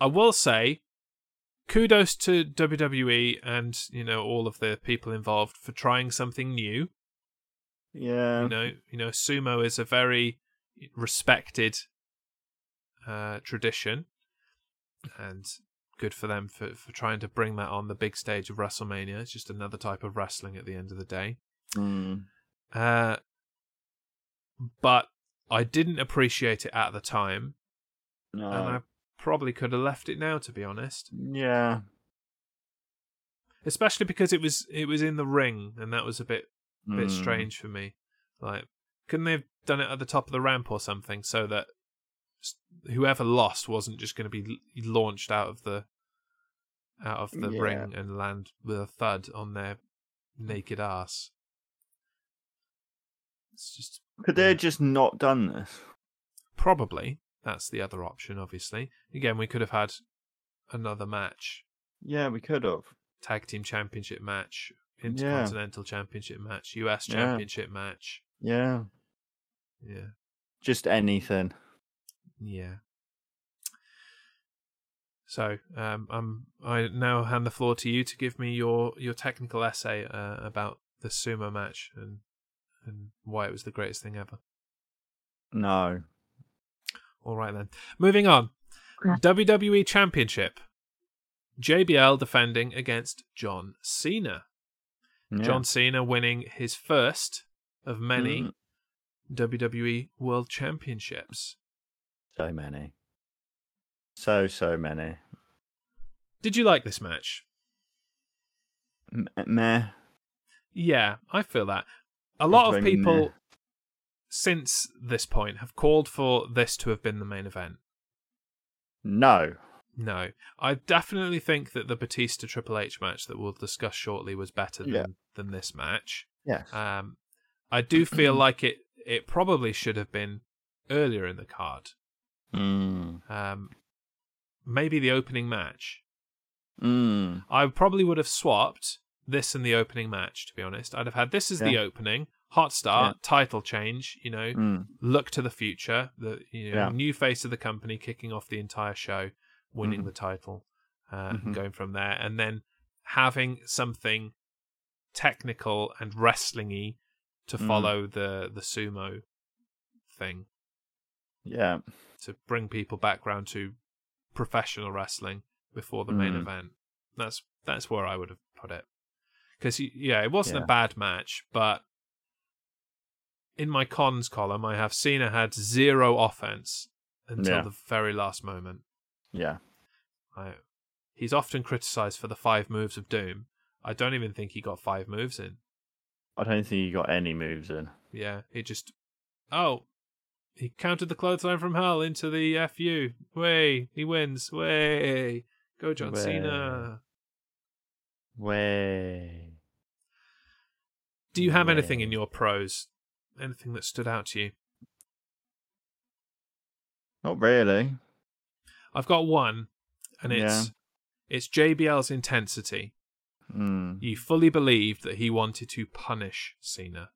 I will say, kudos to WWE and you know all of the people involved for trying something new. Yeah. You know, you know, sumo is a very respected uh, tradition, and good for them for for trying to bring that on the big stage of WrestleMania. It's just another type of wrestling at the end of the day. Mm. Uh, but I didn't appreciate it at the time, No. and I probably could have left it now, to be honest. Yeah. Especially because it was it was in the ring, and that was a bit bit Mm. strange for me. Like, couldn't they have done it at the top of the ramp or something so that whoever lost wasn't just going to be launched out of the out of the Yeah. ring and land with a thud on their naked ass? It's just Could they have just not done this? probably that's the other option. Obviously, again, we could have had another match, Yeah, we could have. tag team championship match, Yeah. intercontinental championship match, US Yeah. championship match. Yeah. Yeah. Just anything. Yeah. So, um, I'm I now hand the floor to you to give me your your technical essay uh, about the sumo match and and why it was the greatest thing ever. No. All right then. Moving on. WWE Championship. JBL defending against John Cena. Yeah. John Cena winning his first of many Mm. WWE World Championships. So many. So, so many. Did you like this match? M- meh. Yeah, I feel that. A lot of people meh. Since this point have called for this to have been the main event. No. No, I definitely think that the Batista Triple H match that we'll discuss shortly was better than, Yeah. than this match. Yes. Um, I do feel like it. It probably should have been earlier in the card. Mm. Um, maybe the opening match. Mm. I probably would have swapped this and the opening match. To be honest, I'd have had this as the opening, hot start, title change. You know, Mm. look to the future. The you know Yeah. new face of the company kicking off the entire show, winning Mhm. the title, uh, Mhm. and going from there, and then having something technical and wrestlingy to Mm. follow the the sumo thing Yeah. to bring people back round to professional wrestling before the main Mm. event. That's that's where I would have put it. Because yeah, it wasn't Yeah. a bad match, but in my cons column, I have Cena had zero offense until Yeah. the very last moment. Yeah. I, he's often criticized for the five moves of Doom. I don't even think he got five moves in. I don't think he got any moves in. Yeah, he just oh, he counted the clothesline from hell into the fu. Way he wins. Way go John Way. Cena. Way. Do you have anything in your pros? Anything that stood out to you? Not really. I've got one, and it's Yeah. it's JBL's intensity. Mm. You fully believed that he wanted to punish Cena.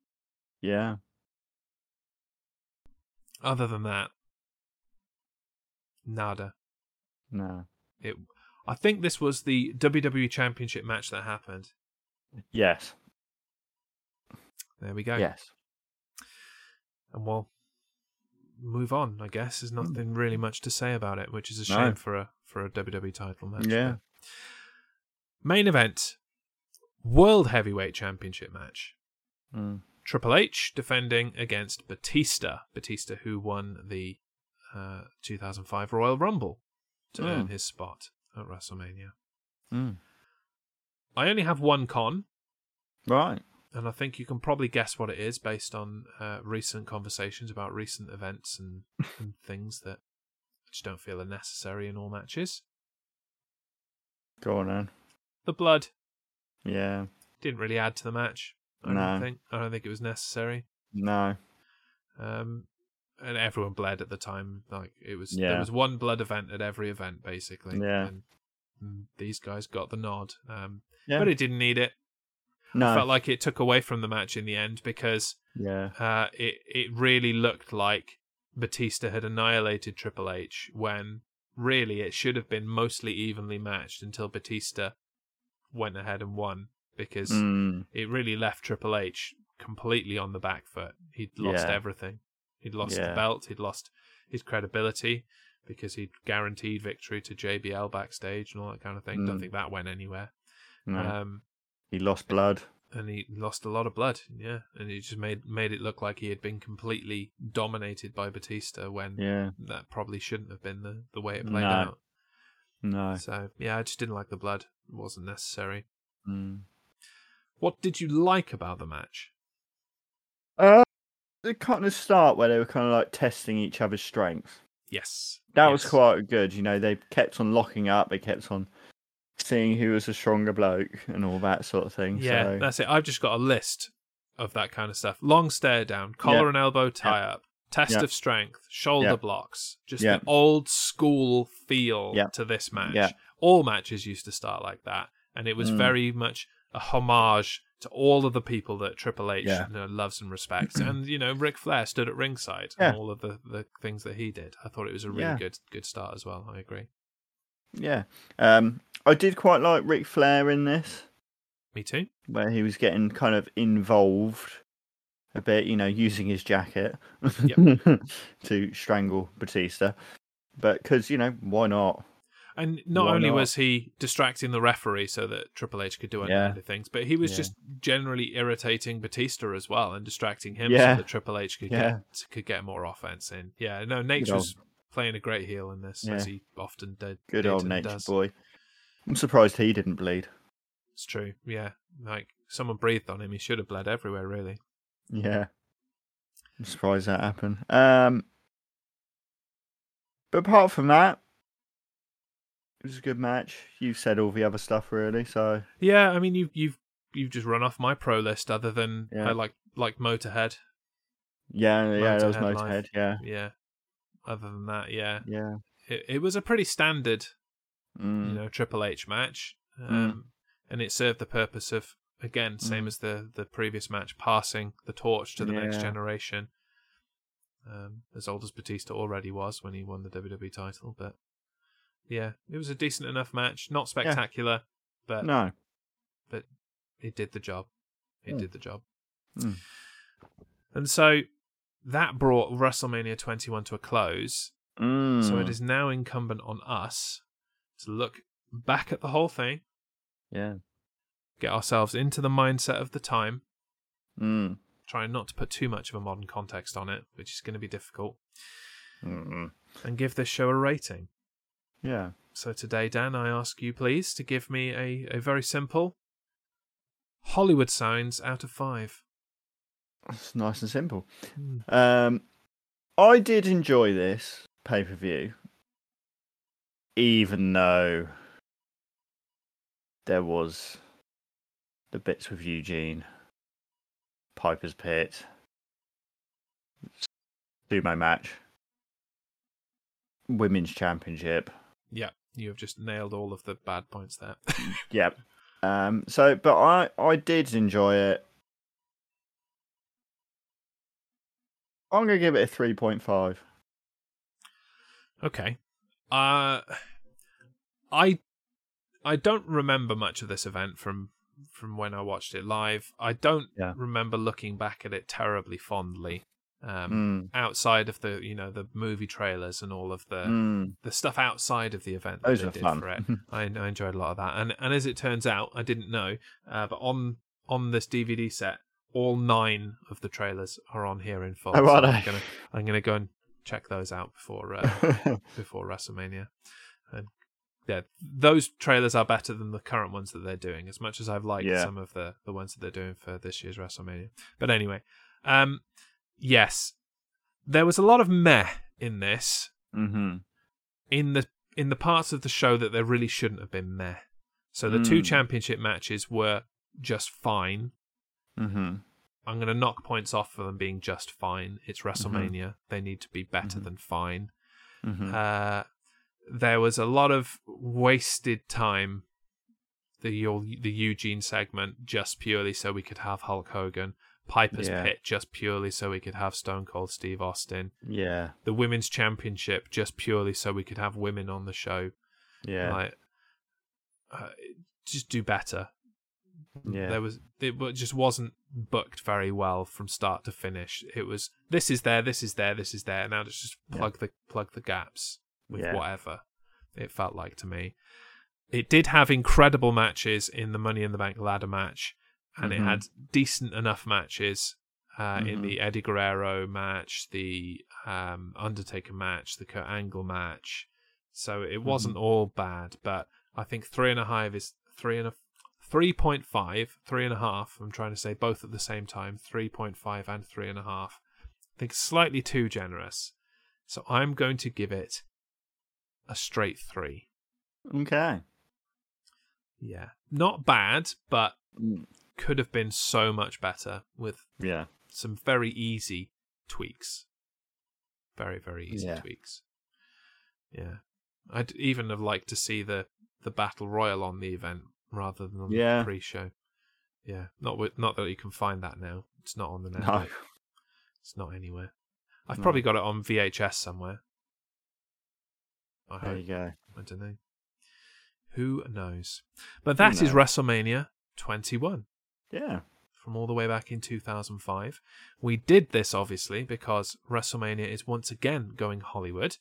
Yeah. Other than that, nada. No. It. I think this was the WWE Championship match that happened. Yes. There we go. Yes. And we'll move on. I guess there's nothing really much to say about it, which is a No. shame for a for a WWE title match. Yeah. Main event: World Heavyweight Championship match. Mm. Triple H defending against Batista. Batista, who won the uh, 2005 Royal Rumble to earn Mm. his spot at WrestleMania. Mm. I only have one con, Right. And I think you can probably guess what it is based on uh, recent conversations about recent events and, and things that I just don't feel are necessary in all matches. Go on then. The blood Yeah. didn't really add to the match. I No. don't think. I don't think it was necessary. No. Um, and everyone bled at the time. Like it was, Yeah. there was one blood event at every event, basically. Yeah. And, and these guys got the nod. Um, Yeah. but it didn't need it. No. I felt like it took away from the match in the end because yeah. uh, it it really looked like Batista had annihilated Triple H when really it should have been mostly evenly matched until Batista went ahead and won because Mm. it really left Triple H completely on the back foot. He'd lost Yeah. everything. He'd lost the belt. He'd lost his credibility because he'd guaranteed victory to JBL backstage and all that kind of thing. Don't Mm. think that went anywhere. No. Um, he lost blood. and he lost a lot of blood. Yeah, and he just made made it look like he had been completely dominated by Batista when Yeah. that probably shouldn't have been the the way it played No. out. No. So yeah, I just didn't like the blood. It wasn't necessary. Mm. What did you like about the match? Uh, the kind of start where they were kind of like testing each other's strengths. Yes, That was quite good. You know, they kept on locking up. They kept on seeing who was a stronger bloke and all that sort of thing. Yeah, so, that's it. I've just got a list of that kind of stuff. Long stare down, collar Yeah. and elbow tie up, test Yeah. of strength, shoulder blocks. Just the old school feel to this match. All matches used to start like that, and it was Mm. very much a homage to all of the people that Triple H you know, loves and respects. and you know, Ric Flair stood at ringside and all of the, the things that he did. I thought it was a really good good start as well. I agree. Yeah. Um, I did quite like Ric Flair in this, Me too. where he was getting kind of involved a bit. You know, using his jacket to strangle Batista. But because you know, why not? And not Why only not? was he distracting the referee so that Triple H could do any Yeah. other things, but he was Yeah. just generally irritating Batista as well and distracting him Yeah. so that Triple H could get could get more offense in. Yeah, no, was playing a great heel in this, as he often did. Good did old nature does. boy. I'm surprised he didn't bleed. It's true. Yeah, like someone breathed on him, he should have bled everywhere. Really. Yeah. I'm surprised that happened. Um, but apart from that, it was a good match. You've said all the other stuff really, so Yeah, I mean you've you've you've just run off my pro list. Other than Yeah. I like like Motorhead. yeah, yeah, that was Motorhead. Motorhead. Yeah, Yeah. Other than that, yeah, yeah. it, it was a pretty standard Mm, you know Triple H match, um, and it served the purpose of again same Mm. as the the previous match, passing the torch to the next generation. Um, as old as Batista already was when he won the WWE title, but yeah, it was a decent enough match. Not spectacular, but no, but it did the job. It Mm. did the job. Mm. And so that brought WrestleMania 21 to a close. mm, So it is now incumbent on us to look back at the whole thing, yeah, get ourselves into the mindset of the time, mm, trying not to put too much of a modern context on it, which is going to be difficult, mm, and give this show a rating. yeah. So today, Dan, I ask you please to give me a, a very simple Hollywood signs out of five. It's nice and simple. Hmm. Um, I did enjoy this pay per view, even though there was the bits with Eugene, Piper's Pit, sumo match, women's championship. Yeah, you have just nailed all of the bad points there. Yep. Um. So, but I I did enjoy it. I'm gonna give it a three point five. okay. Uh I I don't remember much of this event from from when I watched it live. I don't Yeah. remember looking back at it terribly fondly. Um Mm. outside of the you know the movie trailers and all of the Mm. the stuff outside of the event that Those they did fun. for it. I, I enjoyed a lot of that, and and as it turns out, I didn't know, uh, but on on this DVD set, all nine of the trailers are on here in full. Oh, so I'm gonna I'm gonna go and check those out before uh, before WrestleMania, and yeah, those trailers are better than the current ones that they're doing. As much as I've liked Yeah. some of the the ones that they're doing for this year's WrestleMania, but anyway, um, yes, there was a lot of meh in this mm-hmm. in the in the parts of the show that there really shouldn't have been meh. So the two Mm. championship matches were just fine. Mm-hmm. I'm going to knock points off for them being just fine. It's WrestleMania; they need to be better Mhm. than fine. Mm-hmm. Uh, there was a lot of wasted time. The your- the Eugene segment just purely so we could have Hulk Hogan. Piper's Yeah. Pit just purely so we could have Stone Cold Steve Austin. Yeah. The Women's Championship just purely so we could have women on the show. Yeah. Like, uh, just do better. Yeah. There was it just wasn't booked very well from start to finish. It was this is there, this is there, this is there. Now let's just Yeah. plug the plug the gaps with Yeah. whatever. It felt like to me. It did have incredible matches in the Money in the Bank ladder match, and Mhm. it had decent enough matches uh, in Mhm. the Eddie Guerrero match, the um, Undertaker match, the Kurt Angle match. So it wasn't all bad, but I think three and a half is three and a three point five, three and a half. I'm trying to say both at the same time, three point five and three and a half. I think it's slightly too generous. So I'm going to give it a straight three. Okay. Yeah, not bad, but Mm. could have been so much better with Yeah. some very easy tweaks. Very, very easy Yeah. tweaks. Yeah. I'd even have liked to see the, the battle royal on the event rather than on Yeah. the pre-show. Yeah, not with, not that you can find that now. It's not on the net. No. It's not anywhere. I've No. probably got it on VHS somewhere. I There hope. you go. I don't know. Who knows? But that is knows? WrestleMania 21 Yeah. from all the way back in 2005. We did this obviously because WrestleMania is once again going Hollywood.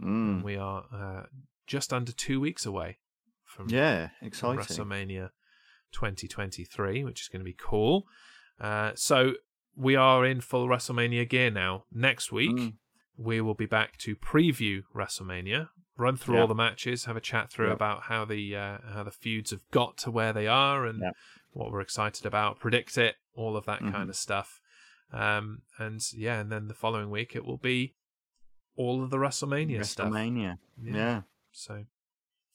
Mm. We are uh, just under two weeks away from Yeah. Exciting. WrestleMania 2023, which is going to be cool. Uh, so we are in full WrestleMania gear now. Next week, Mm. we will be back to preview WrestleMania, run through Yeah. all the matches, have a chat through Yeah. about how the uh, how the feuds have got to where they are and Yeah. what we're excited about, predict it, all of that Mhm. kind of stuff. Um, and yeah, and then the following week it will be all of the WrestleMania stuff. WrestleMania. Yeah. So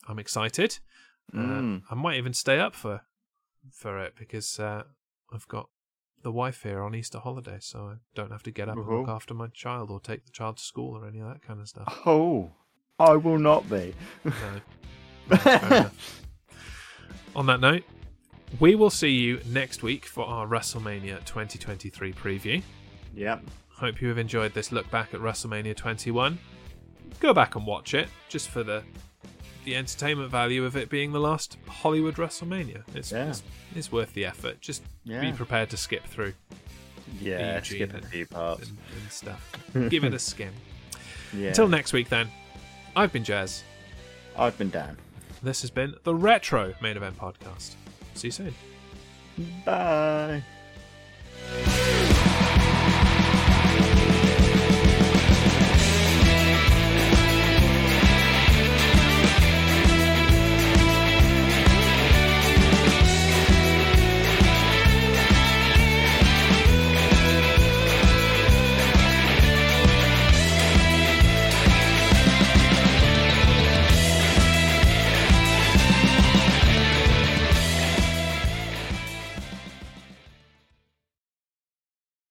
I'm excited. Uh, Mm. I might even stay up for for it because uh, I've got the wife here on Easter holiday, so I don't have to get up and look after my child or take the child to school or any of that kind of stuff. Oh, I will not be. No. No. On that note, we will see you next week for our WrestleMania 2023 preview. Yep. Hope you have enjoyed this look back at WrestleMania 21. Go back and watch it just for the the entertainment value of it being the last Hollywood WrestleMania. It's Yeah. it's, it's worth the effort. Just be prepared to skip through Yeah. Skip a few parts. and, and stuff. Give it a skim. Yeah. Until next week, then. I've been Jazz. I've been Dan. This has been the Retro Main Event Podcast. See you soon. Bye.